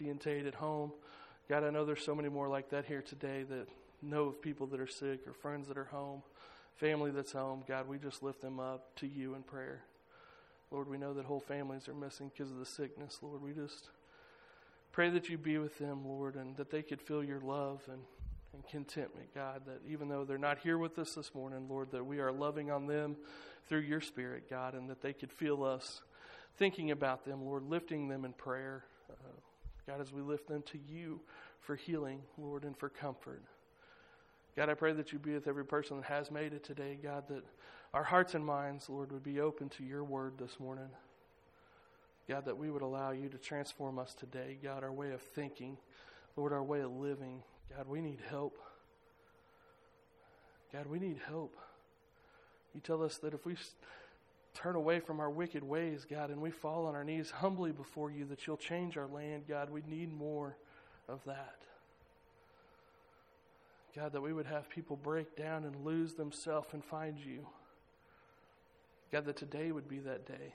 and Tate at home. God, I know there's so many more like that here today that know of people that are sick or friends that are home, family that's home. God, we just lift them up to you in prayer. Lord, we know that whole families are missing because of the sickness. Lord, we just pray that you be with them, Lord, and that they could feel your love and, and contentment, God, that even though they're not here with us this morning, Lord, that we are loving on them through your Spirit, God, and that they could feel us thinking about them, Lord, lifting them in prayer. Uh, God, as we lift them to you for healing, Lord, and for comfort. God, I pray that you be with every person that has made it today, God, that our hearts and minds, Lord, would be open to your word this morning. God, that we would allow you to transform us today. God, our way of thinking, Lord, our way of living. God, we need help. God, we need help. You tell us that if we turn away from our wicked ways, God, and we fall on our knees humbly before you, that you'll change our land, God. We need more of that. God, that we would have people break down and lose themselves and find you. God, that today would be that day.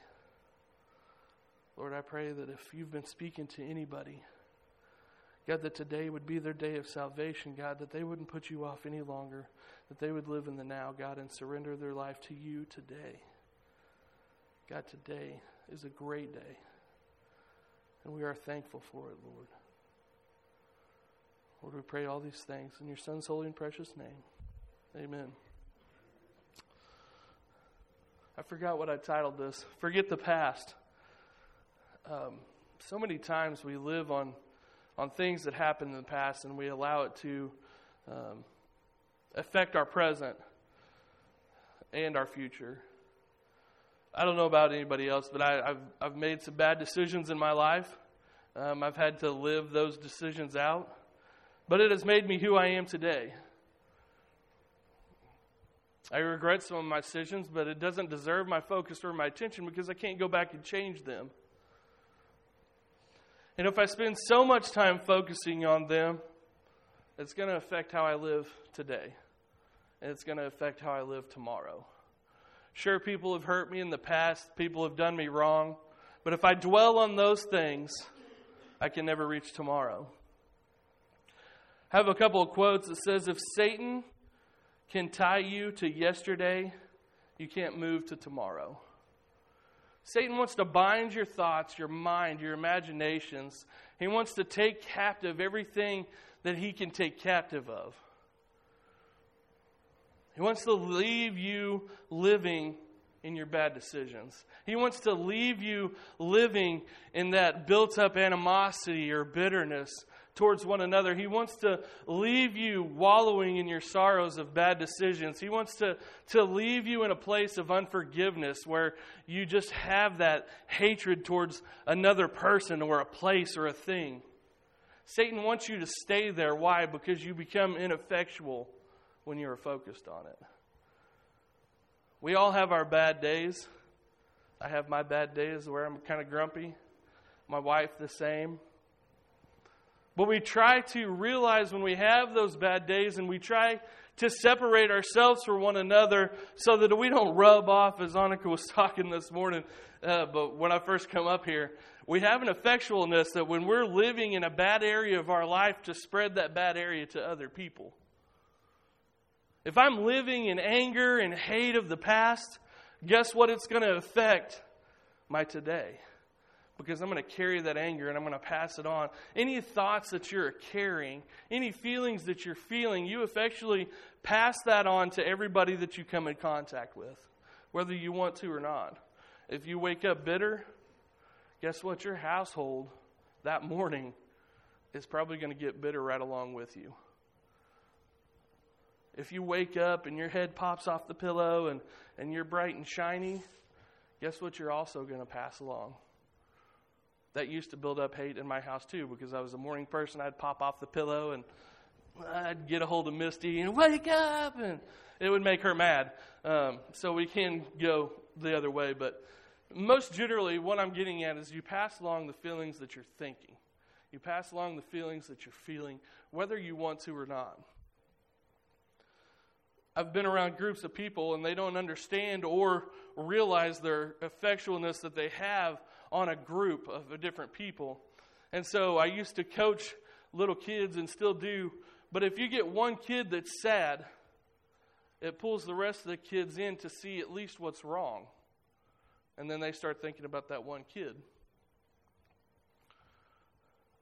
Lord, I pray that if you've been speaking to anybody, God, that today would be their day of salvation, God, that they wouldn't put you off any longer, that they would live in the now, God, and surrender their life to you today. God, today is a great day, and we are thankful for it, Lord. Lord, we pray all these things in your Son's holy and precious name. Amen. I forgot what I titled this. Forget the past. Um, so many times we live on on things that happened in the past, and we allow it to um, affect our present and our future. I don't know about anybody else, but I, have I've made some bad decisions in my life. Um, I've had to live those decisions out, but it has made me who I am today. I regret some of my decisions, but it doesn't deserve my focus or my attention because I can't go back and change them. And if I spend so much time focusing on them, it's going to affect how I live today. And it's going to affect how I live tomorrow. Sure, people have hurt me in the past, people have done me wrong. But if I dwell on those things, I can never reach tomorrow. I have a couple of quotes that says if Satan can tie you to yesterday, you can't move to tomorrow. Satan wants to bind your thoughts, your mind, your imaginations. He wants to take captive everything that he can take captive of. He wants to leave you living in your bad decisions. He wants to leave you living in that built up animosity or bitterness towards one another. He wants to leave you wallowing in your sorrows of bad decisions. He wants to, to leave you in a place of unforgiveness where you just have that hatred towards another person or a place or a thing. Satan wants you to stay there. Why? Because you become ineffectual when you are focused on it. We all have our bad days. I have my bad days where I'm kind of grumpy. My wife, the same. But we try to realize when we have those bad days and we try to separate ourselves from one another so that we don't rub off, as Annika was talking this morning. Uh, but when I first come up here, we have an effectualness that when we're living in a bad area of our life, to spread that bad area to other people. If I'm living in anger and hate of the past, guess what it's going to affect my today? Because I'm going to carry that anger and I'm going to pass it on. Any thoughts that you're carrying, any feelings that you're feeling, you effectually pass that on to everybody that you come in contact with, whether you want to or not. If you wake up bitter, guess what? Your household that morning is probably going to get bitter right along with you. If you wake up and your head pops off the pillow and, and you're bright and shiny, guess what you're also going to pass along? That used to build up hate in my house too because I was a morning person. I'd pop off the pillow and I'd get a hold of Misty and wake up, and it would make her mad. Um, so we can go the other way. But most generally, what I'm getting at is you pass along the feelings that you're thinking. You pass along the feelings that you're feeling, whether you want to or not. I've been around groups of people and they don't understand or realize their effectualness that they have on a group of different people. And so I used to coach little kids and still do. But if you get one kid that's sad, it pulls the rest of the kids in to see at least what's wrong. And then they start thinking about that one kid.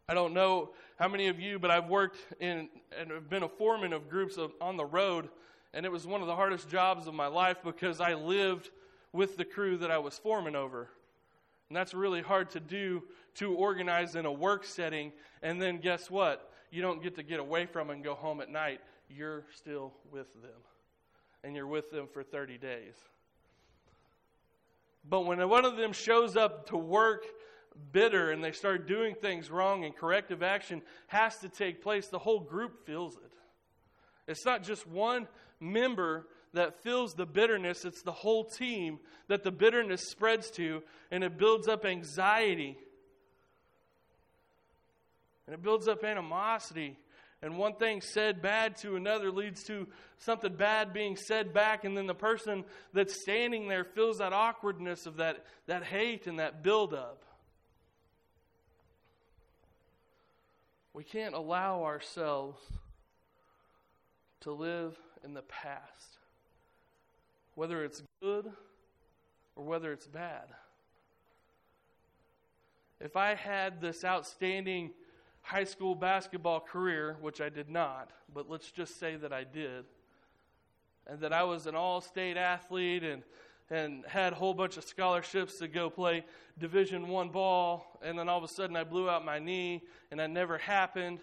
I don't know how many of you, but I've worked in and have been a foreman of groups of, on the road, and it was one of the hardest jobs of my life because I lived with the crew that I was foreman over. And that's really hard to do to organize in a work setting. And then guess what? You don't get to get away from and go home at night. You're still with them. And you're with them for 30 days. But when one of them shows up to work bitter and they start doing things wrong and corrective action has to take place, the whole group feels it. It's not just one member that feels the bitterness, it's the whole team that the bitterness spreads to, and it builds up anxiety. And it builds up animosity. And one thing said bad to another leads to something bad being said back, and then the person that's standing there feels that awkwardness of that, that hate and that buildup. We can't allow ourselves to live in the past whether it's good or whether it's bad. If I had this outstanding high school basketball career, which I did not, but let's just say that I did, and that I was an all state athlete and and had a whole bunch of scholarships to go play division one ball and then all of a sudden i blew out my knee and that never happened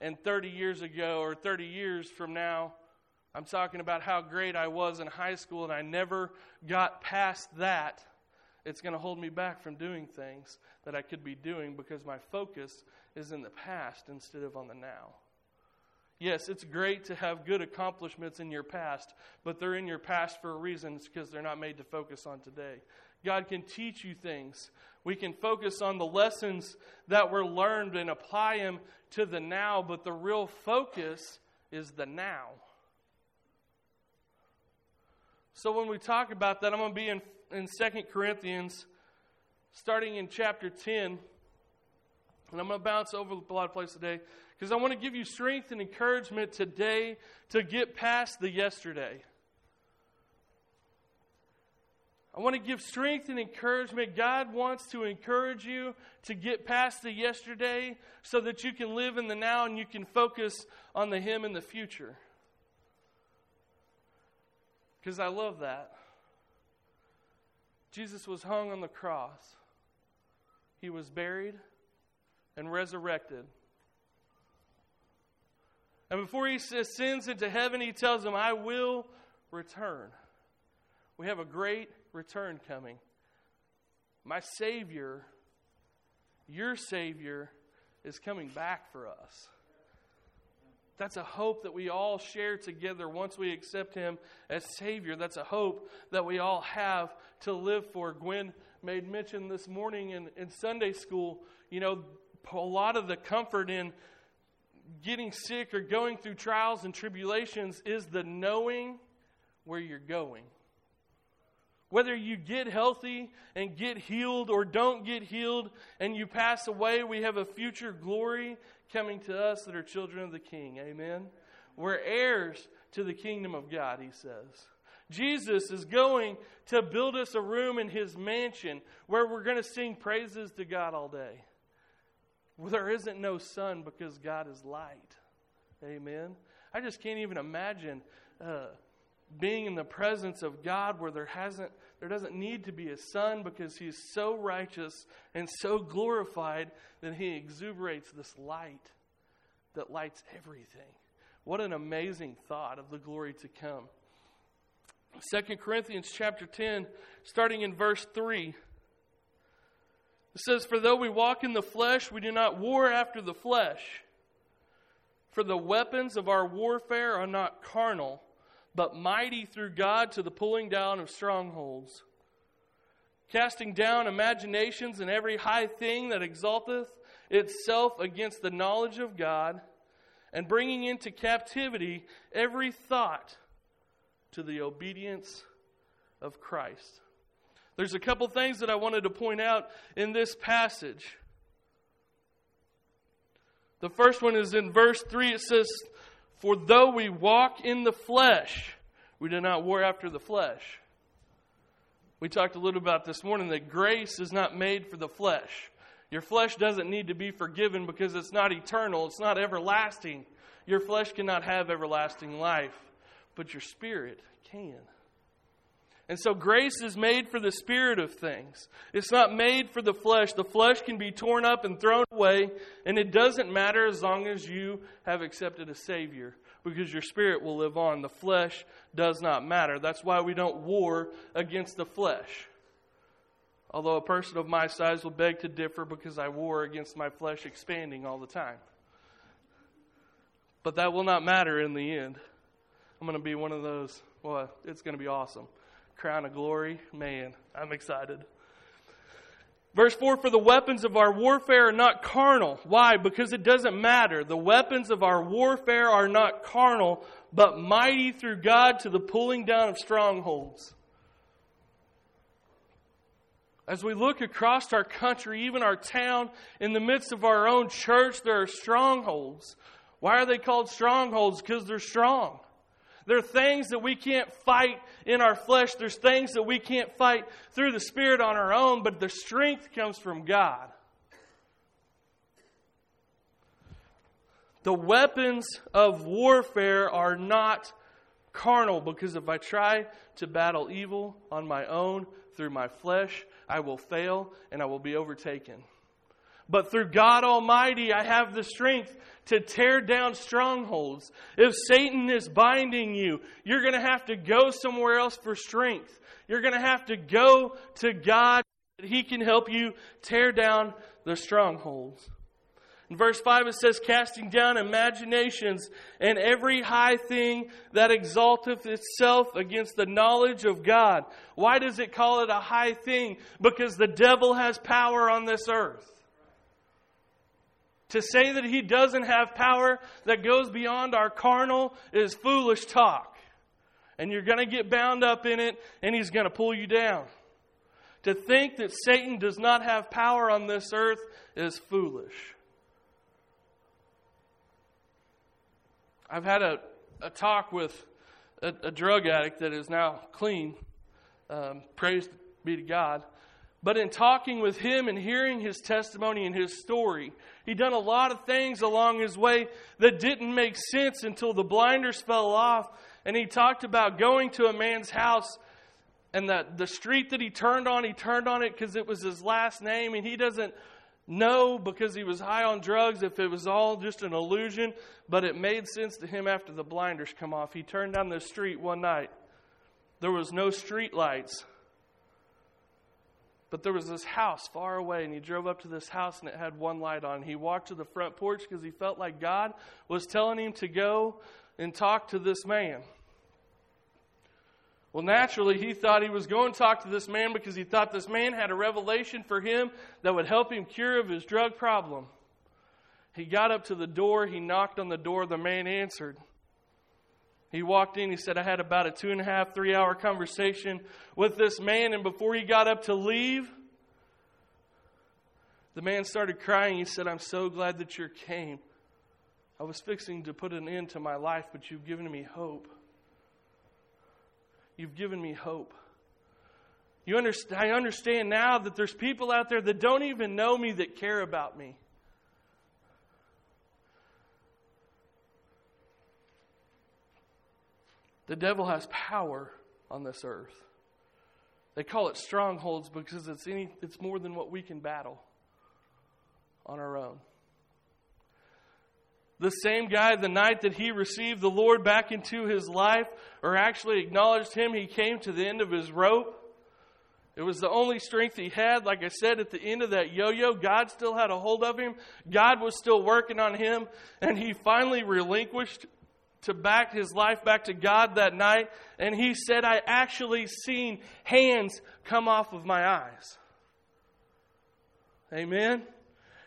and 30 years ago or 30 years from now I'm talking about how great I was in high school and I never got past that. It's going to hold me back from doing things that I could be doing because my focus is in the past instead of on the now. Yes, it's great to have good accomplishments in your past, but they're in your past for a reason. because they're not made to focus on today. God can teach you things. We can focus on the lessons that were learned and apply them to the now, but the real focus is the now. So when we talk about that, I'm going to be in, in 2 Corinthians, starting in chapter 10. And I'm going to bounce over a lot of places today because I want to give you strength and encouragement today to get past the yesterday. I want to give strength and encouragement. God wants to encourage you to get past the yesterday so that you can live in the now and you can focus on the Him in the future because I love that. Jesus was hung on the cross, he was buried and resurrected. And before he ascends into heaven, he tells them, I will return. We have a great return coming. My Savior, your Savior, is coming back for us. That's a hope that we all share together once we accept Him as Savior. That's a hope that we all have to live for. Gwen made mention this morning in, in Sunday school, you know, a lot of the comfort in getting sick or going through trials and tribulations is the knowing where you're going. Whether you get healthy and get healed or don't get healed and you pass away, we have a future glory coming to us that are children of the King. Amen? We're heirs to the kingdom of God, he says. Jesus is going to build us a room in his mansion where we're going to sing praises to God all day. Well, there isn't no sun because God is light. Amen. I just can't even imagine uh, being in the presence of God where there hasn't there doesn't need to be a sun because he's so righteous and so glorified that he exuberates this light that lights everything. What an amazing thought of the glory to come. 2 Corinthians chapter 10 starting in verse 3 it says for though we walk in the flesh we do not war after the flesh for the weapons of our warfare are not carnal but mighty through God to the pulling down of strongholds, casting down imaginations and every high thing that exalteth itself against the knowledge of God, and bringing into captivity every thought to the obedience of Christ. There's a couple things that I wanted to point out in this passage. The first one is in verse 3. It says, For though we walk in the flesh, we do not war after the flesh. We talked a little about this morning that grace is not made for the flesh. Your flesh doesn't need to be forgiven because it's not eternal, it's not everlasting. Your flesh cannot have everlasting life, but your spirit can. And so grace is made for the spirit of things. It's not made for the flesh. The flesh can be torn up and thrown away, and it doesn't matter as long as you have accepted a Savior because your spirit will live on. The flesh does not matter. That's why we don't war against the flesh. Although a person of my size will beg to differ because I war against my flesh expanding all the time. But that will not matter in the end. I'm going to be one of those. Well, it's going to be awesome crown of glory. Man, I'm excited. Verse 4 For the weapons of our warfare are not carnal. Why? Because it doesn't matter. The weapons of our warfare are not carnal, but mighty through God to the pulling down of strongholds. As we look across our country, even our town, in the midst of our own church, there are strongholds. Why are they called strongholds? Because they're strong. There are things that we can't fight in our flesh. There's things that we can't fight through the Spirit on our own, but the strength comes from God. The weapons of warfare are not carnal because if I try to battle evil on my own through my flesh, I will fail and I will be overtaken. But through God Almighty, I have the strength to tear down strongholds. If Satan is binding you, you're going to have to go somewhere else for strength. You're going to have to go to God that He can help you tear down the strongholds. In verse 5, it says, Casting down imaginations and every high thing that exalteth itself against the knowledge of God. Why does it call it a high thing? Because the devil has power on this earth. To say that he doesn't have power that goes beyond our carnal is foolish talk. And you're going to get bound up in it, and he's going to pull you down. To think that Satan does not have power on this earth is foolish. I've had a, a talk with a, a drug addict that is now clean. Um, praise be to God. But in talking with him and hearing his testimony and his story, he'd done a lot of things along his way that didn't make sense until the blinders fell off. And he talked about going to a man's house and that the street that he turned on, he turned on it because it was his last name, and he doesn't know because he was high on drugs if it was all just an illusion, but it made sense to him after the blinders come off. He turned down the street one night. There was no street lights. But there was this house far away, and he drove up to this house, and it had one light on. He walked to the front porch because he felt like God was telling him to go and talk to this man. Well, naturally, he thought he was going to talk to this man because he thought this man had a revelation for him that would help him cure of his drug problem. He got up to the door, he knocked on the door, the man answered. He walked in, he said, I had about a two and a half, three hour conversation with this man, and before he got up to leave, the man started crying. He said, I'm so glad that you came. I was fixing to put an end to my life, but you've given me hope. You've given me hope. You understand, I understand now that there's people out there that don't even know me that care about me. The devil has power on this earth. They call it strongholds because it's, any, it's more than what we can battle on our own. The same guy, the night that he received the Lord back into his life, or actually acknowledged him, he came to the end of his rope. It was the only strength he had. Like I said, at the end of that yo yo, God still had a hold of him. God was still working on him, and he finally relinquished to back his life back to God that night, and he said, I actually seen hands come off of my eyes. Amen.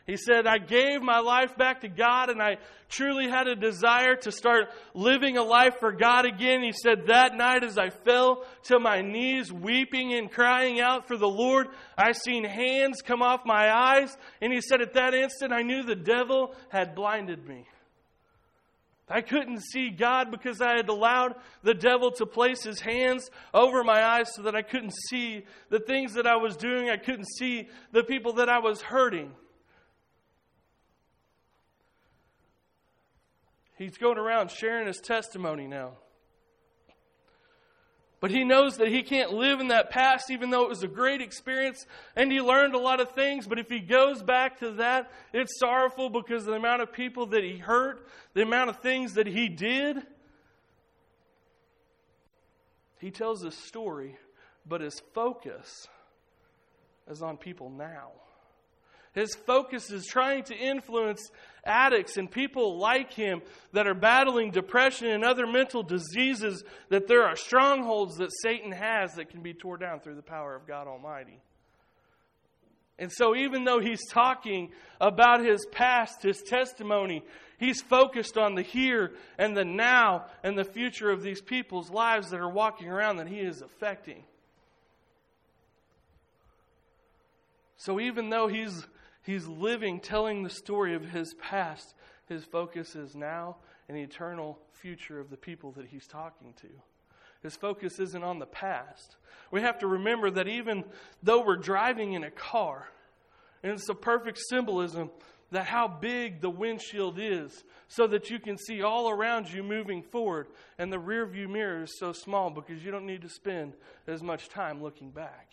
He said, I gave my life back to God and I truly had a desire to start living a life for God again. He said, That night as I fell to my knees, weeping and crying out for the Lord, I seen hands come off my eyes. And he said, At that instant, I knew the devil had blinded me. I couldn't see God because I had allowed the devil to place his hands over my eyes so that I couldn't see the things that I was doing. I couldn't see the people that I was hurting. He's going around sharing his testimony now. But he knows that he can't live in that past, even though it was a great experience and he learned a lot of things. But if he goes back to that, it's sorrowful because of the amount of people that he hurt, the amount of things that he did. He tells this story, but his focus is on people now. His focus is trying to influence addicts and people like him that are battling depression and other mental diseases, that there are strongholds that Satan has that can be torn down through the power of God Almighty. And so, even though he's talking about his past, his testimony, he's focused on the here and the now and the future of these people's lives that are walking around that he is affecting. So, even though he's He's living, telling the story of his past. His focus is now and the eternal future of the people that he's talking to. His focus isn't on the past. We have to remember that even though we're driving in a car, and it's a perfect symbolism that how big the windshield is so that you can see all around you moving forward and the rear view mirror is so small because you don't need to spend as much time looking back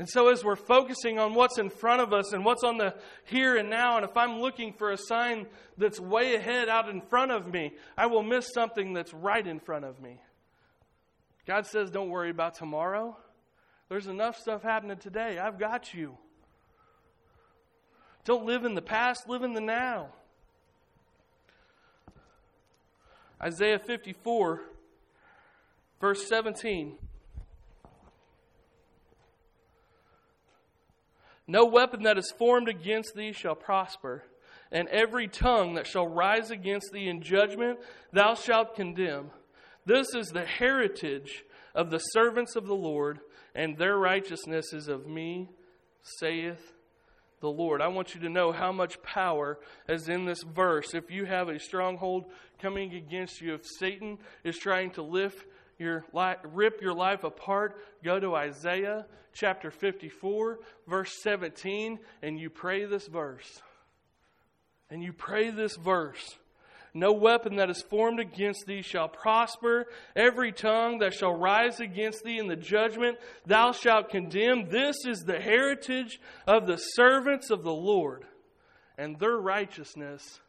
And so, as we're focusing on what's in front of us and what's on the here and now, and if I'm looking for a sign that's way ahead out in front of me, I will miss something that's right in front of me. God says, Don't worry about tomorrow. There's enough stuff happening today. I've got you. Don't live in the past, live in the now. Isaiah 54, verse 17. No weapon that is formed against thee shall prosper, and every tongue that shall rise against thee in judgment thou shalt condemn. This is the heritage of the servants of the Lord, and their righteousness is of me, saith the Lord. I want you to know how much power is in this verse. If you have a stronghold coming against you, if Satan is trying to lift your rip your life apart, go to Isaiah chapter 54, verse 17, and you pray this verse. And you pray this verse. No weapon that is formed against thee shall prosper. Every tongue that shall rise against thee in the judgment thou shalt condemn. This is the heritage of the servants of the Lord, and their righteousness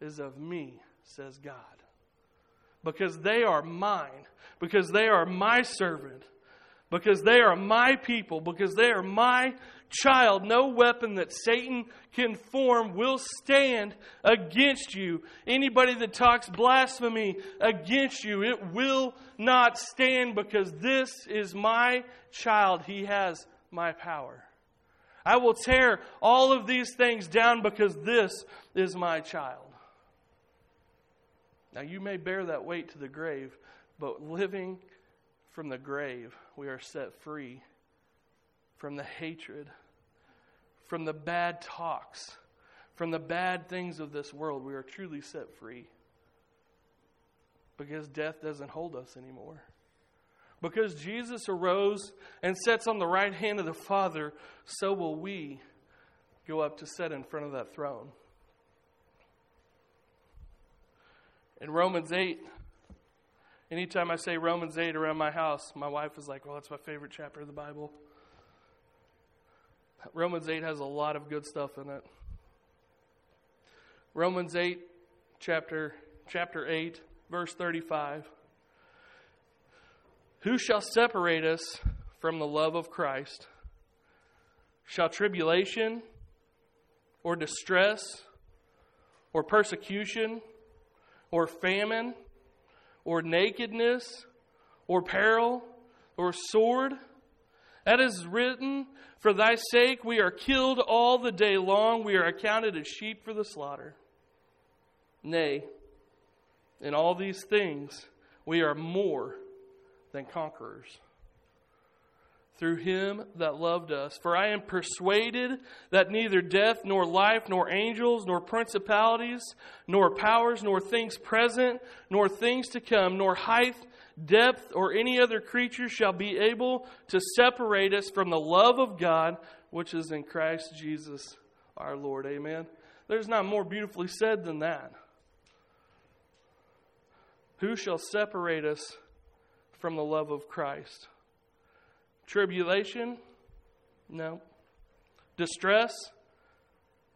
is of me, says God. Because they are mine, because they are my servant because they are my people, because they are my child. No weapon that Satan can form will stand against you. Anybody that talks blasphemy against you, it will not stand because this is my child. He has my power. I will tear all of these things down because this is my child. Now, you may bear that weight to the grave, but living from the grave, we are set free from the hatred, from the bad talks, from the bad things of this world. We are truly set free because death doesn't hold us anymore. Because Jesus arose and sits on the right hand of the Father, so will we go up to sit in front of that throne. In Romans 8, Anytime I say Romans 8 around my house, my wife is like, well, that's my favorite chapter of the Bible. Romans 8 has a lot of good stuff in it. Romans 8, chapter, chapter 8, verse 35. Who shall separate us from the love of Christ? Shall tribulation, or distress, or persecution, or famine, or nakedness, or peril, or sword. That is written, For thy sake we are killed all the day long, we are accounted as sheep for the slaughter. Nay, in all these things we are more than conquerors through him that loved us. For I am persuaded that neither death, nor life, nor angels, nor principalities, nor powers, nor things present, nor things to come, nor height, depth, or any other creature shall be able to separate us from the love of God which is in Christ Jesus our Lord. Amen. There's not more beautifully said than that. Who shall separate us from the love of Christ? Tribulation? No. Distress?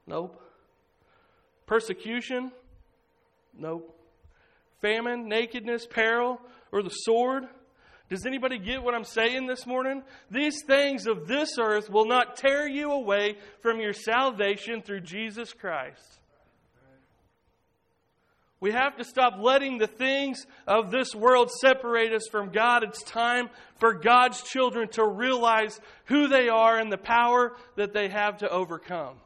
Nope. Persecution? Nope. Famine, nakedness, peril, or the sword? Does anybody get what I'm saying this morning? These things of this earth will not tear you away from your salvation through Jesus Christ. We have to stop letting the things of this world separate us from God. It's time for God's children to realize who they are and the power that they have to overcome.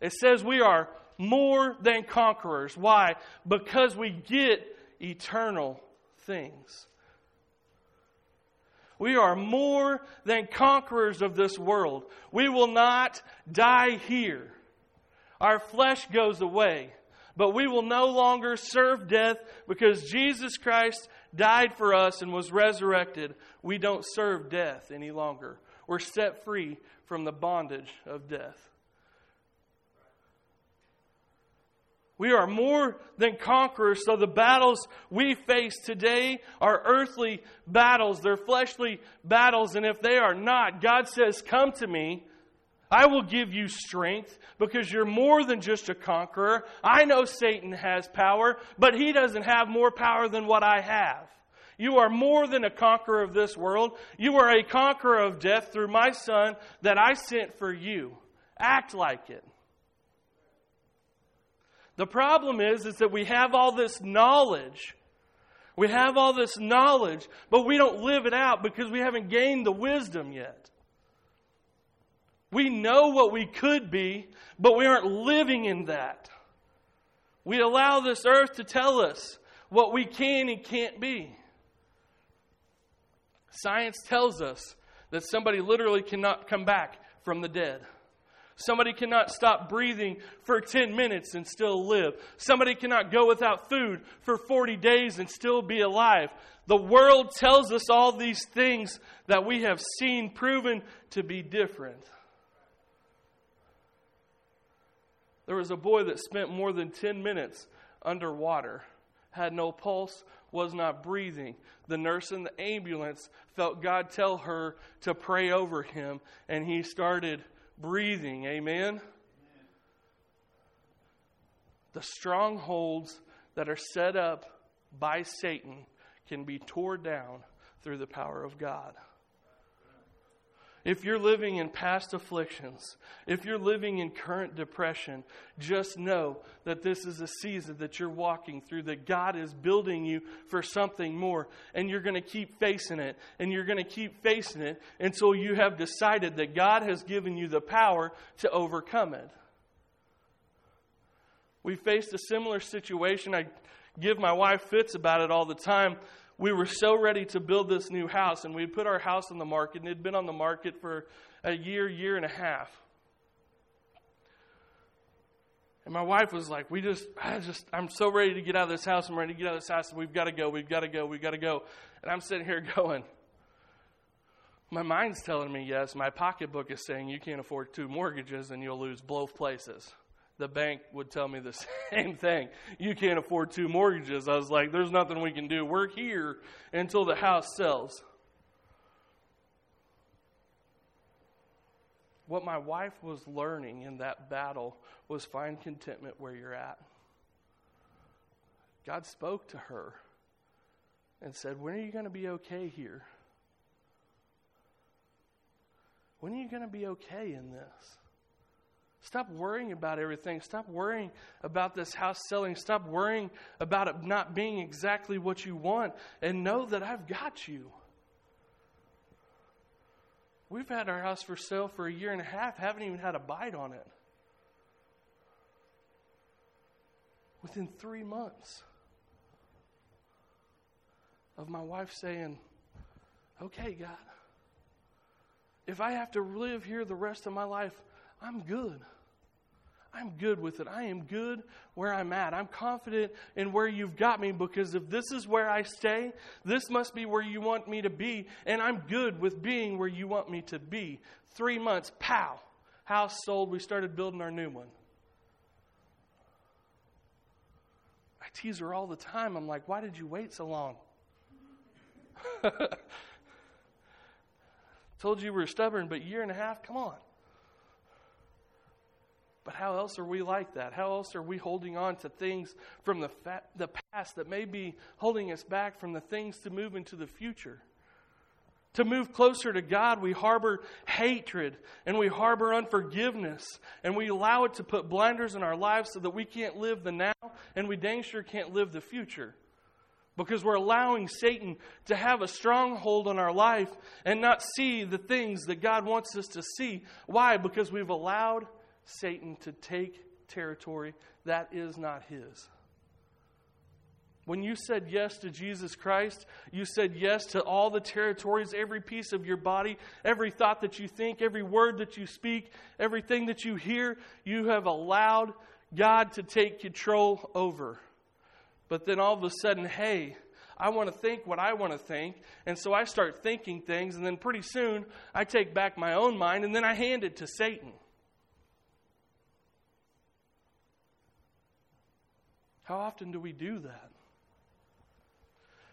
It says we are more than conquerors. Why? Because we get eternal things. We are more than conquerors of this world. We will not die here. Our flesh goes away. But we will no longer serve death because Jesus Christ died for us and was resurrected. We don't serve death any longer. We're set free from the bondage of death. We are more than conquerors. So the battles we face today are earthly battles. They're fleshly battles. And if they are not, God says, Come to me I will give you strength because you're more than just a conqueror. I know Satan has power, but he doesn't have more power than what I have. You are more than a conqueror of this world. You are a conqueror of death through my son that I sent for you. Act like it. The problem is, is that we have all this knowledge. We have all this knowledge, but we don't live it out because we haven't gained the wisdom yet. We know what we could be, but we aren't living in that. We allow this earth to tell us what we can and can't be. Science tells us that somebody literally cannot come back from the dead. Somebody cannot stop breathing for 10 minutes and still live. Somebody cannot go without food for 40 days and still be alive. The world tells us all these things that we have seen proven to be different. There was a boy that spent more than 10 minutes underwater, had no pulse, was not breathing. The nurse in the ambulance felt God tell her to pray over him, and he started breathing. Amen? The strongholds that are set up by Satan can be torn down through the power of God. If you're living in past afflictions, if you're living in current depression, just know that this is a season that you're walking through, that God is building you for something more. And you're going to keep facing it, and you're going to keep facing it until you have decided that God has given you the power to overcome it. We faced a similar situation. I give my wife fits about it all the time we were so ready to build this new house, and we put our house on the market, and it had been on the market for a year, year and a half. And my wife was like, "We just, I just, I'm so ready to get out of this house. I'm ready to get out of this house, we've got to go. We've got to go. We've got to go." And I'm sitting here going, my mind's telling me yes. My pocketbook is saying you can't afford two mortgages, and you'll lose both places the bank would tell me the same thing. You can't afford two mortgages. I was like, there's nothing we can do. We're here until the house sells. What my wife was learning in that battle was find contentment where you're at. God spoke to her and said, When are you going to be okay here? When are you going to be okay in this? Stop worrying about everything. Stop worrying about this house selling. Stop worrying about it not being exactly what you want. And know that I've got you. We've had our house for sale for a year and a half, haven't even had a bite on it. Within three months of my wife saying, Okay, God, if I have to live here the rest of my life, I'm good. I'm good with it. I am good where I'm at. I'm confident in where you've got me because if this is where I stay, this must be where you want me to be, and I'm good with being where you want me to be. Three months, pow, house sold. We started building our new one. I tease her all the time. I'm like, why did you wait so long? Told you we were stubborn, but year and a half, come on. But how else are we like that? How else are we holding on to things from the, fa- the past that may be holding us back from the things to move into the future? To move closer to God, we harbor hatred and we harbor unforgiveness and we allow it to put blinders in our lives so that we can't live the now and we dang sure can't live the future. Because we're allowing Satan to have a stronghold on our life and not see the things that God wants us to see. Why? Because we've allowed Satan to take territory that is not his. When you said yes to Jesus Christ, you said yes to all the territories, every piece of your body, every thought that you think, every word that you speak, everything that you hear, you have allowed God to take control over. But then all of a sudden, hey, I want to think what I want to think. And so I start thinking things, and then pretty soon I take back my own mind and then I hand it to Satan. How often do we do that?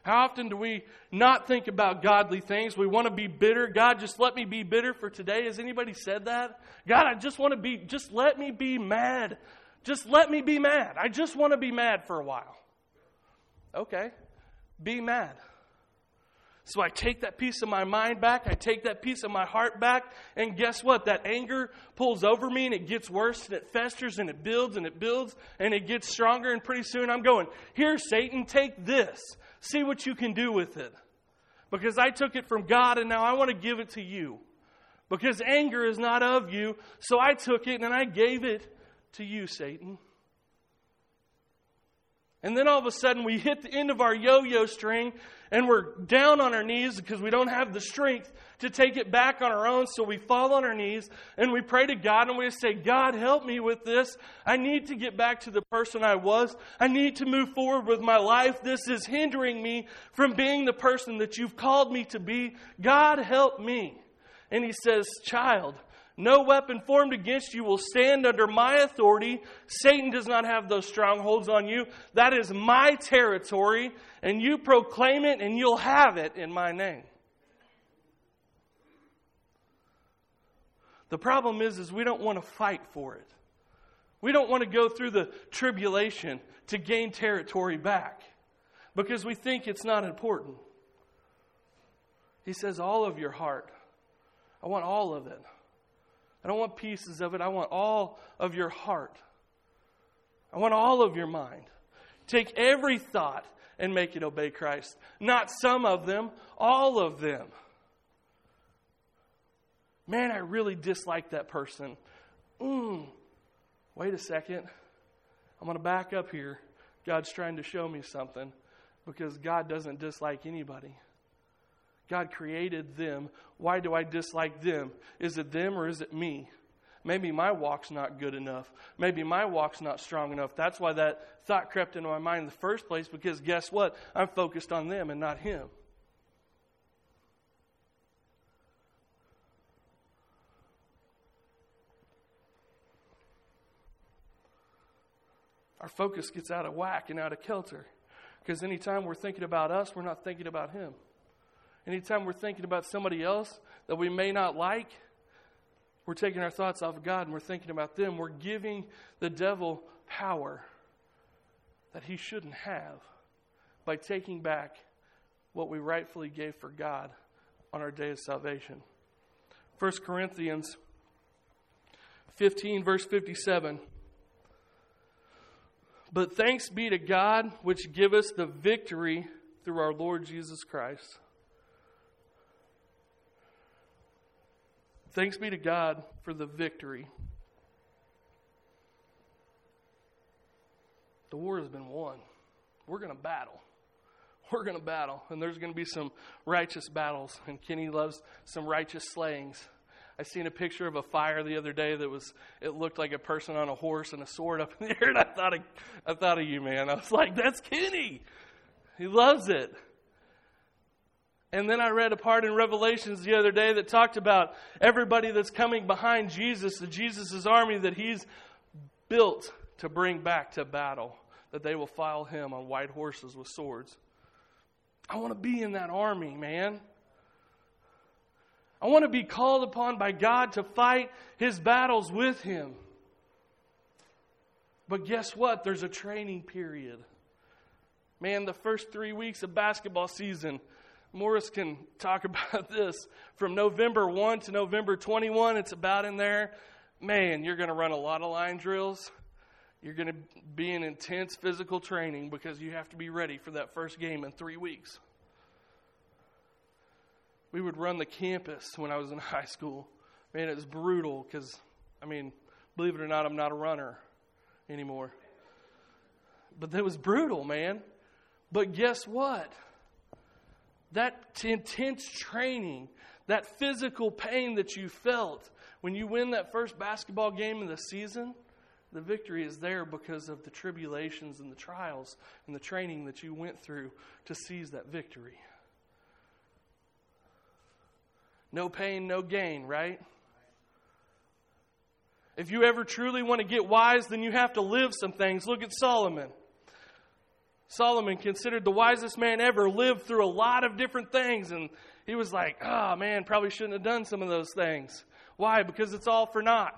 How often do we not think about godly things? We want to be bitter. God, just let me be bitter for today. Has anybody said that? God, I just want to be, just let me be mad. Just let me be mad. I just want to be mad for a while. Okay, be mad. So I take that piece of my mind back, I take that piece of my heart back, and guess what? That anger pulls over me and it gets worse and it festers and it builds and it builds and it gets stronger. And pretty soon I'm going, Here, Satan, take this. See what you can do with it. Because I took it from God and now I want to give it to you. Because anger is not of you, so I took it and I gave it to you, Satan. And then all of a sudden we hit the end of our yo yo string and we're down on our knees because we don't have the strength to take it back on our own. So we fall on our knees and we pray to God and we say, God, help me with this. I need to get back to the person I was. I need to move forward with my life. This is hindering me from being the person that you've called me to be. God, help me. And he says, Child, no weapon formed against you will stand under my authority. Satan does not have those strongholds on you. That is my territory, and you proclaim it, and you'll have it in my name. The problem is, is we don't want to fight for it. We don't want to go through the tribulation to gain territory back because we think it's not important. He says, All of your heart. I want all of it. I don't want pieces of it. I want all of your heart. I want all of your mind. Take every thought and make it obey Christ. Not some of them, all of them. Man, I really dislike that person. Mm. Wait a second. I'm going to back up here. God's trying to show me something because God doesn't dislike anybody. God created them. Why do I dislike them? Is it them or is it me? Maybe my walk's not good enough. Maybe my walk's not strong enough. That's why that thought crept into my mind in the first place because guess what? I'm focused on them and not Him. Our focus gets out of whack and out of kilter because anytime we're thinking about us, we're not thinking about Him. Anytime we're thinking about somebody else that we may not like, we're taking our thoughts off of God and we're thinking about them. We're giving the devil power that he shouldn't have by taking back what we rightfully gave for God on our day of salvation. 1 Corinthians 15, verse 57. But thanks be to God, which give us the victory through our Lord Jesus Christ. Thanks be to God for the victory. The war has been won. We're going to battle. We're going to battle. And there's going to be some righteous battles. And Kenny loves some righteous slayings. I seen a picture of a fire the other day that was it looked like a person on a horse and a sword up in the air, and I thought of, I thought of you, man. I was like, that's Kenny. He loves it. And then I read a part in Revelations the other day that talked about everybody that's coming behind Jesus, the Jesus' army that he's built to bring back to battle, that they will follow him on white horses with swords. I want to be in that army, man. I want to be called upon by God to fight his battles with him. But guess what? There's a training period. Man, the first three weeks of basketball season, Morris can talk about this. From November 1 to November 21, it's about in there. Man, you're going to run a lot of line drills. You're going to be in intense physical training because you have to be ready for that first game in three weeks we would run the campus when I was in high school. Man, it was brutal because, I mean, believe it or not, I'm not a runner anymore. But that was brutal, man. But guess what? That intense training, that physical pain that you felt when you win that first basketball game of the season, the victory is there because of the tribulations and the trials and the training that you went through to seize that victory. No pain, no gain, right? If you ever truly want to get wise, then you have to live some things. Look at Solomon. Solomon, considered the wisest man ever, lived through a lot of different things, and he was like, oh man, probably shouldn't have done some of those things. Why? Because it's all for naught.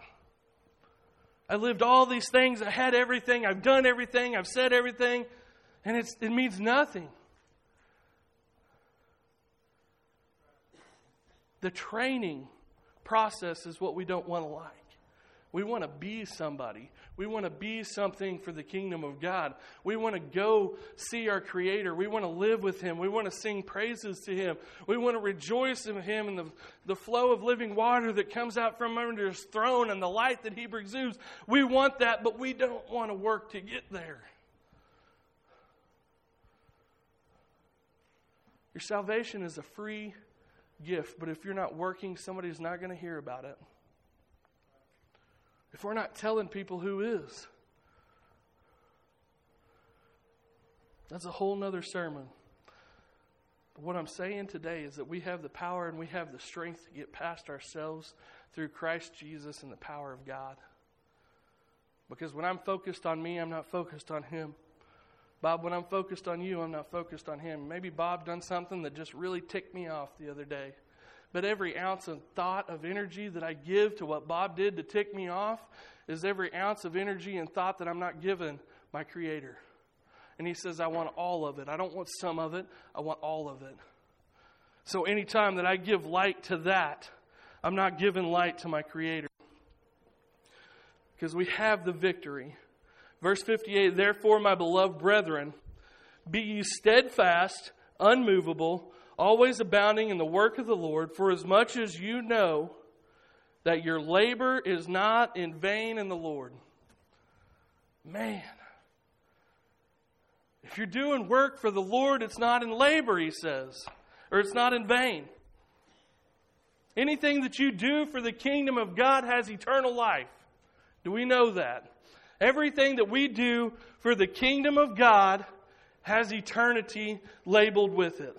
I lived all these things, I had everything, I've done everything, I've said everything, and it's, it means nothing. The training process is what we don't want to like. We want to be somebody. We want to be something for the kingdom of God. We want to go see our Creator. We want to live with Him. We want to sing praises to Him. We want to rejoice in Him and the, the flow of living water that comes out from under His throne and the light that He exudes. We want that, but we don't want to work to get there. Your salvation is a free gift, but if you're not working, somebody's not going to hear about it. If we're not telling people who is, that's a whole nother sermon. But what I'm saying today is that we have the power and we have the strength to get past ourselves through Christ Jesus and the power of God. Because when I'm focused on me, I'm not focused on Him. Bob, when I'm focused on you, I'm not focused on him. Maybe Bob done something that just really ticked me off the other day. But every ounce of thought of energy that I give to what Bob did to tick me off is every ounce of energy and thought that I'm not giving my Creator. And he says, I want all of it. I don't want some of it, I want all of it. So anytime that I give light to that, I'm not giving light to my Creator. Because we have the victory. Verse 58 Therefore, my beloved brethren, be ye steadfast, unmovable, always abounding in the work of the Lord, for as much as you know that your labor is not in vain in the Lord. Man. If you're doing work for the Lord, it's not in labor, he says, or it's not in vain. Anything that you do for the kingdom of God has eternal life. Do we know that? Everything that we do for the kingdom of God has eternity labeled with it.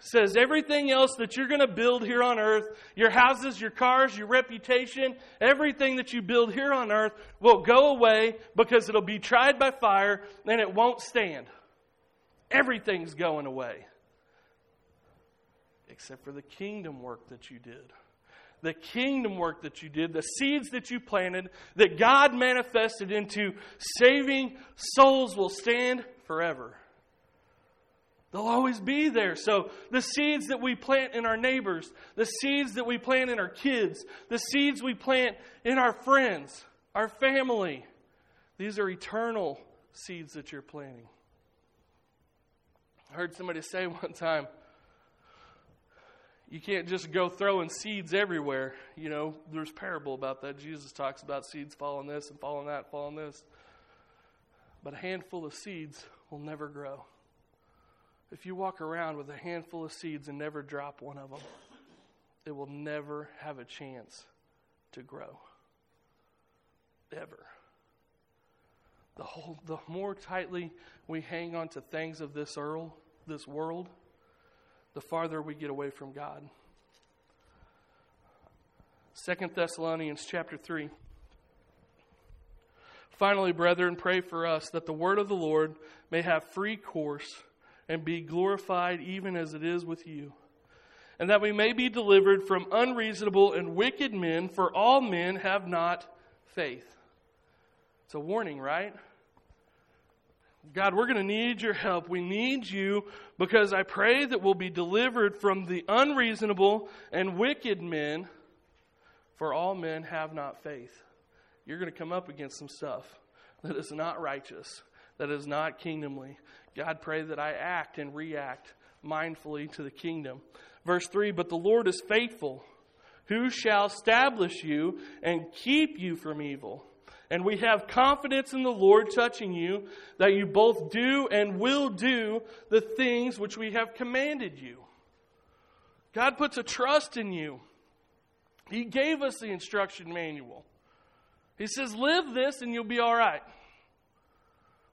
Says everything else that you're going to build here on earth, your houses, your cars, your reputation, everything that you build here on earth will go away because it'll be tried by fire and it won't stand. Everything's going away. Except for the kingdom work that you did the kingdom work that you did, the seeds that you planted, that God manifested into saving souls will stand forever. They'll always be there. So, the seeds that we plant in our neighbors, the seeds that we plant in our kids, the seeds we plant in our friends, our family, these are eternal seeds that you're planting. I heard somebody say one time, you can't just go throwing seeds everywhere. You know, there's parable about that. Jesus talks about seeds falling this and falling that, falling this. But a handful of seeds will never grow. If you walk around with a handful of seeds and never drop one of them, it will never have a chance to grow. Ever. The, whole, the more tightly we hang on to things of this, earl, this world, the farther we get away from God. Second Thessalonians chapter 3. Finally, brethren, pray for us that the word of the Lord may have free course and be glorified even as it is with you. And that we may be delivered from unreasonable and wicked men, for all men have not faith. It's a warning, right? God, we're going to need your help. We need you because I pray that we'll be delivered from the unreasonable and wicked men, for all men have not faith. You're going to come up against some stuff that is not righteous, that is not kingdomly. God, pray that I act and react mindfully to the kingdom. Verse 3 But the Lord is faithful, who shall establish you and keep you from evil. And we have confidence in the Lord touching you that you both do and will do the things which we have commanded you. God puts a trust in you. He gave us the instruction manual. He says, Live this and you'll be all right.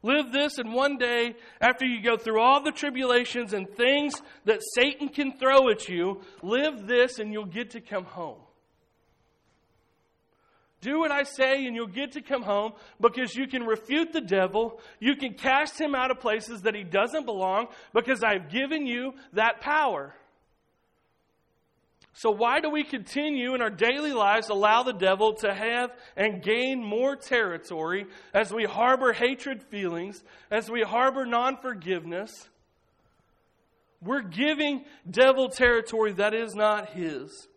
Live this, and one day, after you go through all the tribulations and things that Satan can throw at you, live this and you'll get to come home. Do what I say, and you'll get to come home because you can refute the devil. You can cast him out of places that he doesn't belong because I've given you that power. So, why do we continue in our daily lives allow the devil to have and gain more territory as we harbor hatred feelings, as we harbor non forgiveness? We're giving devil territory that is not his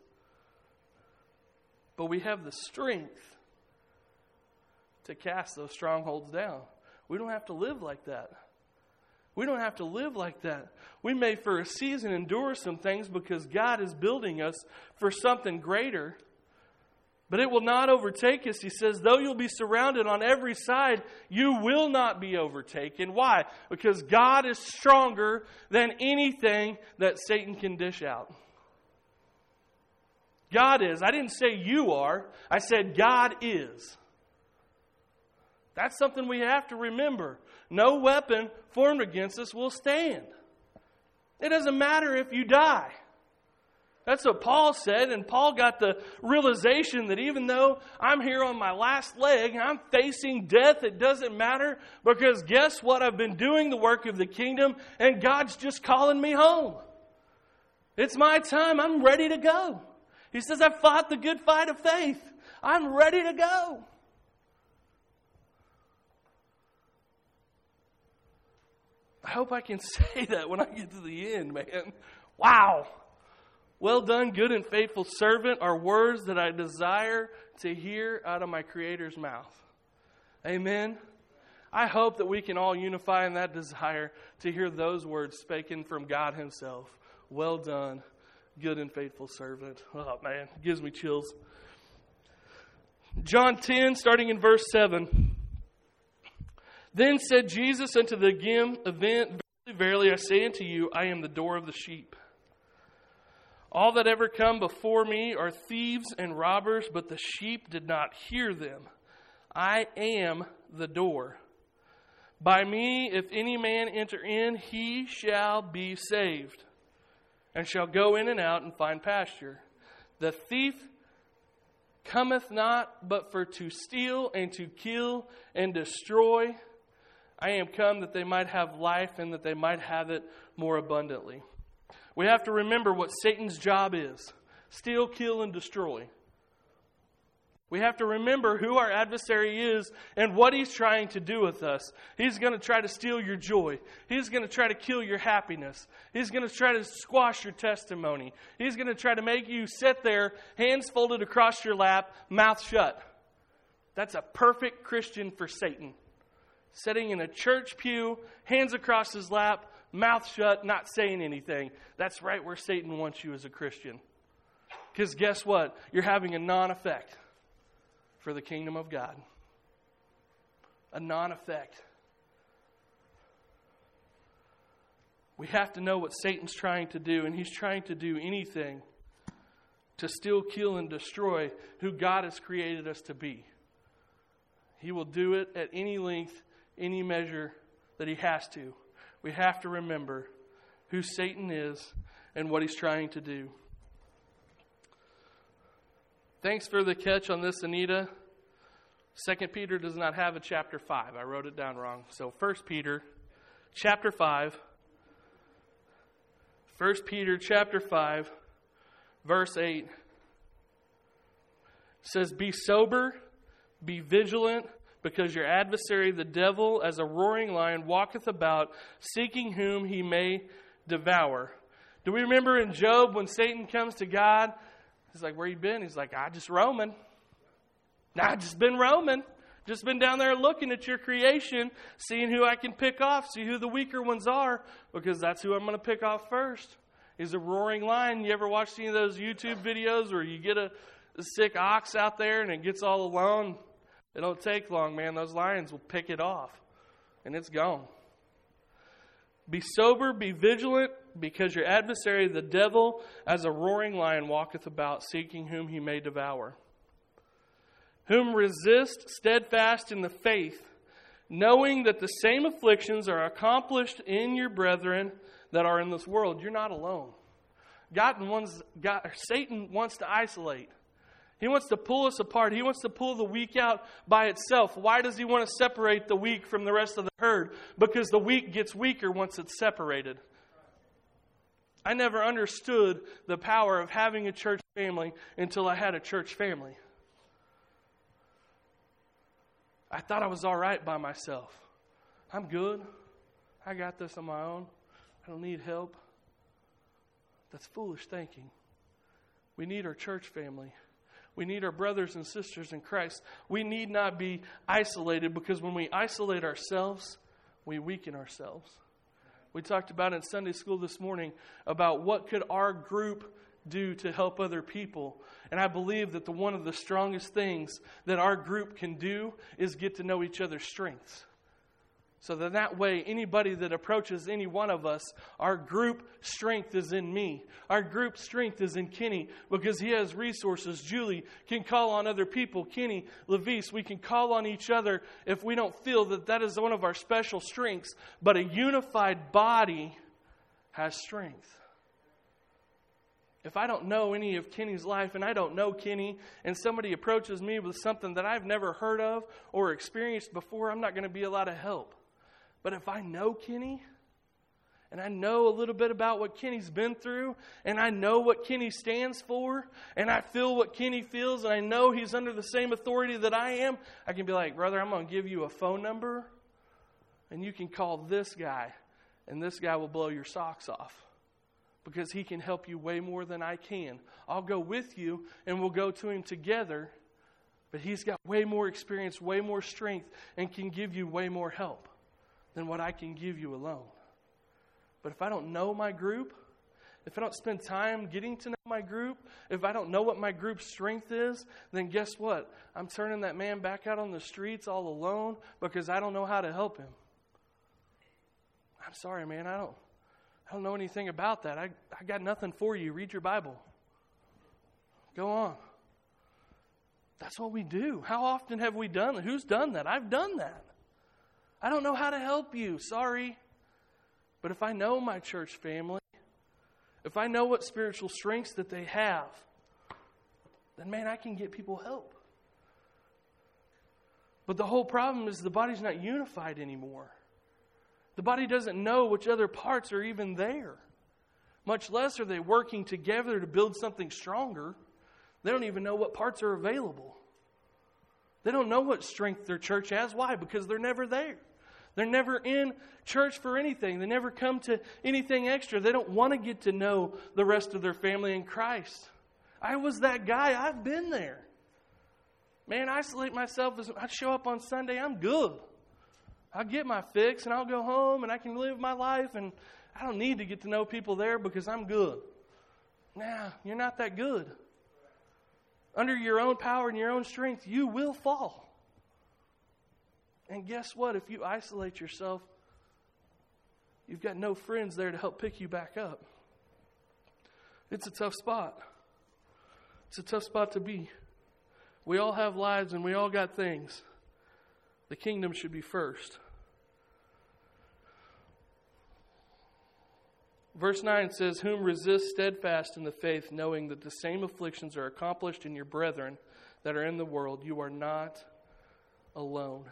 but we have the strength to cast those strongholds down. We don't have to live like that. We don't have to live like that. We may, for a season, endure some things because God is building us for something greater. But it will not overtake us. He says, though you'll be surrounded on every side, you will not be overtaken. Why? Because God is stronger than anything that Satan can dish out. God is. I didn't say you are, I said God is. That's something we have to remember. No weapon formed against us will stand. It doesn't matter if you die. That's what Paul said, and Paul got the realization that even though I'm here on my last leg, and I'm facing death, it doesn't matter because guess what? I've been doing the work of the kingdom, and God's just calling me home. It's my time, I'm ready to go. He says, I fought the good fight of faith. I'm ready to go. I hope I can say that when I get to the end, man. Wow. Well done, good and faithful servant, are words that I desire to hear out of my Creator's mouth. Amen. I hope that we can all unify in that desire to hear those words spoken from God Himself. Well done, good and faithful servant. Oh, man, gives me chills. John 10, starting in verse 7. Then said Jesus unto the again event, Verily, verily, I say unto you, I am the door of the sheep. All that ever come before me are thieves and robbers, but the sheep did not hear them. I am the door. By me, if any man enter in, he shall be saved and shall go in and out and find pasture. The thief cometh not but for to steal and to kill and destroy. I am come that they might have life and that they might have it more abundantly. We have to remember what Satan's job is steal, kill, and destroy. We have to remember who our adversary is and what he's trying to do with us. He's going to try to steal your joy. He's going to try to kill your happiness. He's going to try to squash your testimony. He's going to try to make you sit there, hands folded across your lap, mouth shut. That's a perfect Christian for Satan. Sitting in a church pew, hands across his lap, mouth shut, not saying anything. That's right where Satan wants you as a Christian. Because guess what? You're having a non effect for the kingdom of God. A non effect. We have to know what Satan's trying to do, and he's trying to do anything to steal, kill, and destroy who God has created us to be. He will do it at any length, any measure that he has to. We have to remember who Satan is and what he's trying to do. Thanks for the catch on this, Anita. Second Peter does not have a chapter 5. I wrote it down wrong. So First Peter chapter 5. 1 Peter chapter 5 verse 8 says be sober, be vigilant, because your adversary the devil as a roaring lion walketh about seeking whom he may devour. Do we remember in Job when Satan comes to God He's like, Where you been? He's like, I just roaming. I just been roaming. Just been down there looking at your creation, seeing who I can pick off, see who the weaker ones are, because that's who I'm going to pick off first. He's a roaring lion. You ever watch any of those YouTube videos where you get a, a sick ox out there and it gets all alone? It don't take long, man. Those lions will pick it off, and it's gone. Be sober, be vigilant, because your adversary, the devil, as a roaring lion, walketh about, seeking whom he may devour. Whom resist steadfast in the faith, knowing that the same afflictions are accomplished in your brethren that are in this world. You're not alone. God wants, God, Satan wants to isolate. He wants to pull us apart. He wants to pull the weak out by itself. Why does he want to separate the weak from the rest of the herd? Because the weak gets weaker once it's separated. I never understood the power of having a church family until I had a church family. I thought I was all right by myself. I'm good. I got this on my own. I don't need help. That's foolish thinking. We need our church family. We need our brothers and sisters in Christ. We need not be isolated because when we isolate ourselves, we weaken ourselves. We talked about in Sunday school this morning about what could our group do to help other people. And I believe that the one of the strongest things that our group can do is get to know each other's strengths. So that that way, anybody that approaches any one of us, our group strength is in me. Our group strength is in Kenny because he has resources. Julie can call on other people. Kenny, Levis, we can call on each other if we don't feel that that is one of our special strengths. But a unified body has strength. If I don't know any of Kenny's life and I don't know Kenny, and somebody approaches me with something that I've never heard of or experienced before, I'm not going to be a lot of help. But if I know Kenny, and I know a little bit about what Kenny's been through, and I know what Kenny stands for, and I feel what Kenny feels, and I know he's under the same authority that I am, I can be like, brother, I'm going to give you a phone number, and you can call this guy, and this guy will blow your socks off because he can help you way more than I can. I'll go with you, and we'll go to him together, but he's got way more experience, way more strength, and can give you way more help than what I can give you alone. But if I don't know my group, if I don't spend time getting to know my group, if I don't know what my group's strength is, then guess what? I'm turning that man back out on the streets all alone because I don't know how to help him. I'm sorry, man. I don't, I don't know anything about that. I, I got nothing for you. Read your Bible. Go on. That's what we do. How often have we done that? Who's done that? I've done that. I don't know how to help you. Sorry. But if I know my church family, if I know what spiritual strengths that they have, then man, I can get people help. But the whole problem is the body's not unified anymore. The body doesn't know which other parts are even there. Much less are they working together to build something stronger. They don't even know what parts are available. They don't know what strength their church has. Why? Because they're never there. They're never in church for anything. They never come to anything extra. They don't want to get to know the rest of their family in Christ. I was that guy. I've been there. Man, isolate myself. As, I show up on Sunday, I'm good. I'll get my fix and I'll go home and I can live my life and I don't need to get to know people there because I'm good. Nah, you're not that good. Under your own power and your own strength, you will fall. And guess what? If you isolate yourself, you've got no friends there to help pick you back up. It's a tough spot. It's a tough spot to be. We all have lives and we all got things. The kingdom should be first. Verse 9 says, Whom resist steadfast in the faith, knowing that the same afflictions are accomplished in your brethren that are in the world. You are not alone.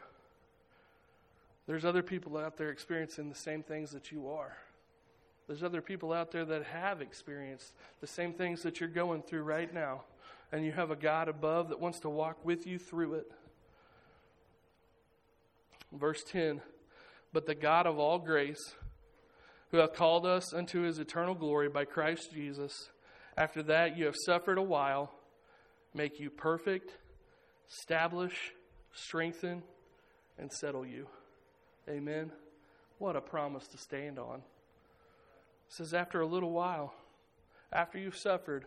There's other people out there experiencing the same things that you are. There's other people out there that have experienced the same things that you're going through right now. And you have a God above that wants to walk with you through it. Verse 10 But the God of all grace, who hath called us unto his eternal glory by Christ Jesus, after that you have suffered a while, make you perfect, establish, strengthen, and settle you. Amen. What a promise to stand on. It says, after a little while, after you've suffered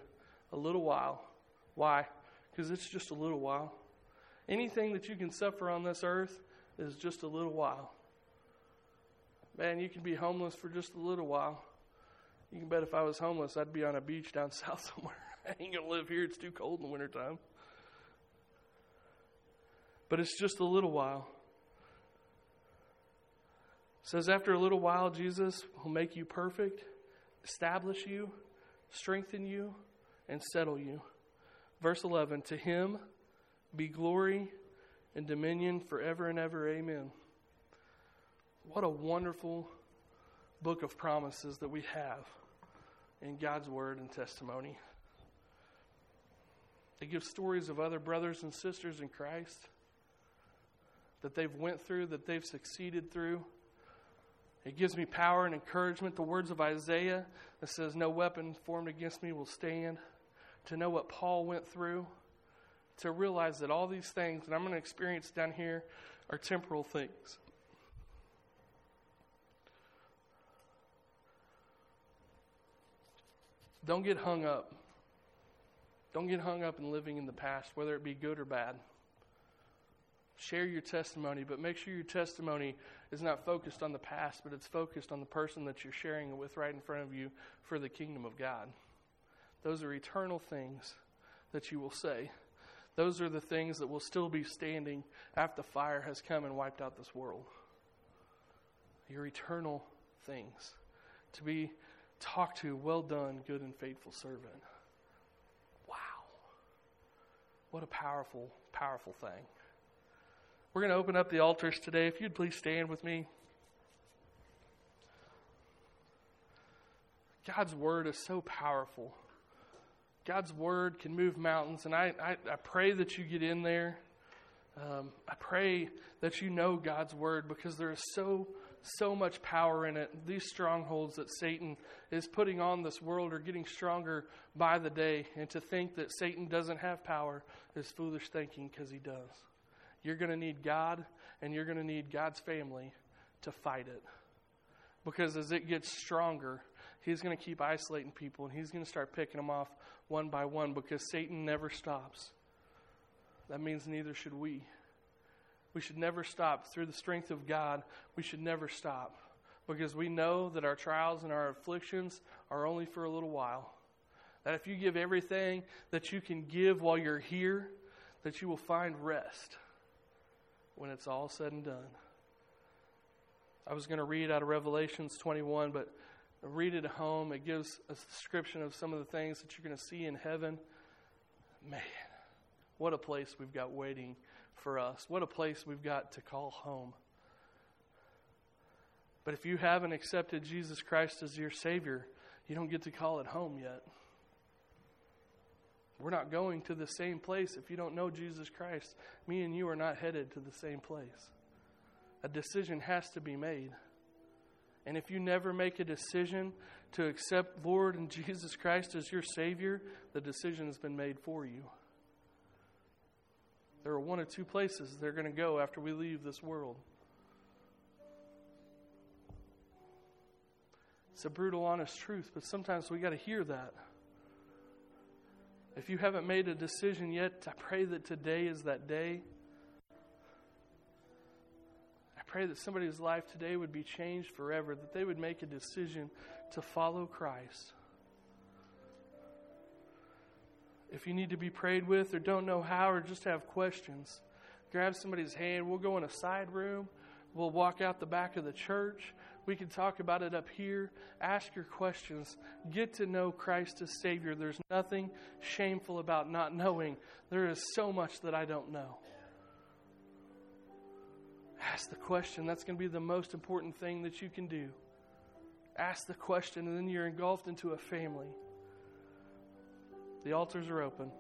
a little while. Why? Because it's just a little while. Anything that you can suffer on this earth is just a little while. Man, you can be homeless for just a little while. You can bet if I was homeless, I'd be on a beach down south somewhere. I ain't going to live here. It's too cold in the wintertime. But it's just a little while. It says, after a little while, Jesus will make you perfect, establish you, strengthen you, and settle you. Verse 11 To him be glory and dominion forever and ever. Amen. What a wonderful book of promises that we have in God's word and testimony. It gives stories of other brothers and sisters in Christ that they've went through, that they've succeeded through. It gives me power and encouragement. The words of Isaiah that says, No weapon formed against me will stand. To know what Paul went through. To realize that all these things that I'm going to experience down here are temporal things. Don't get hung up. Don't get hung up in living in the past, whether it be good or bad. Share your testimony, but make sure your testimony is not focused on the past, but it's focused on the person that you're sharing it with right in front of you for the kingdom of God. Those are eternal things that you will say. Those are the things that will still be standing after fire has come and wiped out this world. Your eternal things. To be talked to, well done, good and faithful servant. Wow. What a powerful, powerful thing. We're going to open up the altars today. If you'd please stand with me. God's word is so powerful. God's word can move mountains, and I, I, I pray that you get in there. Um, I pray that you know God's word because there is so so much power in it. These strongholds that Satan is putting on this world are getting stronger by the day. And to think that Satan doesn't have power is foolish thinking because he does. You're going to need God and you're going to need God's family to fight it. Because as it gets stronger, he's going to keep isolating people and he's going to start picking them off one by one because Satan never stops. That means neither should we. We should never stop. Through the strength of God, we should never stop because we know that our trials and our afflictions are only for a little while. That if you give everything that you can give while you're here, that you will find rest when it's all said and done. I was going to read out of Revelations 21, but read it at home. It gives a description of some of the things that you're going to see in heaven. Man, what a place we've got waiting for us. What a place we've got to call home. But if you haven't accepted Jesus Christ as your Savior, you don't get to call it home yet. We're not going to the same place if you don't know Jesus Christ. Me and you are not headed to the same place. A decision has to be made. And if you never make a decision to accept Lord and Jesus Christ as your Savior, the decision has been made for you. There are one or two places they're going to go after we leave this world. It's a brutal, honest truth, but sometimes we got to hear that. If you haven't made a decision yet, I pray that today is that day. I pray that somebody's life today would be changed forever, that they would make a decision to follow Christ. If you need to be prayed with or don't know how or just have questions, grab somebody's hand. We'll go in a side room. We'll walk out the back of the church. We can talk about it up here. Ask your questions. Get to know Christ as Savior. There's nothing shameful about not knowing. There is so much that I don't know. Ask the question. That's going to be the most important thing that you can do. Ask the question, and then you're engulfed into a family. The altars are open.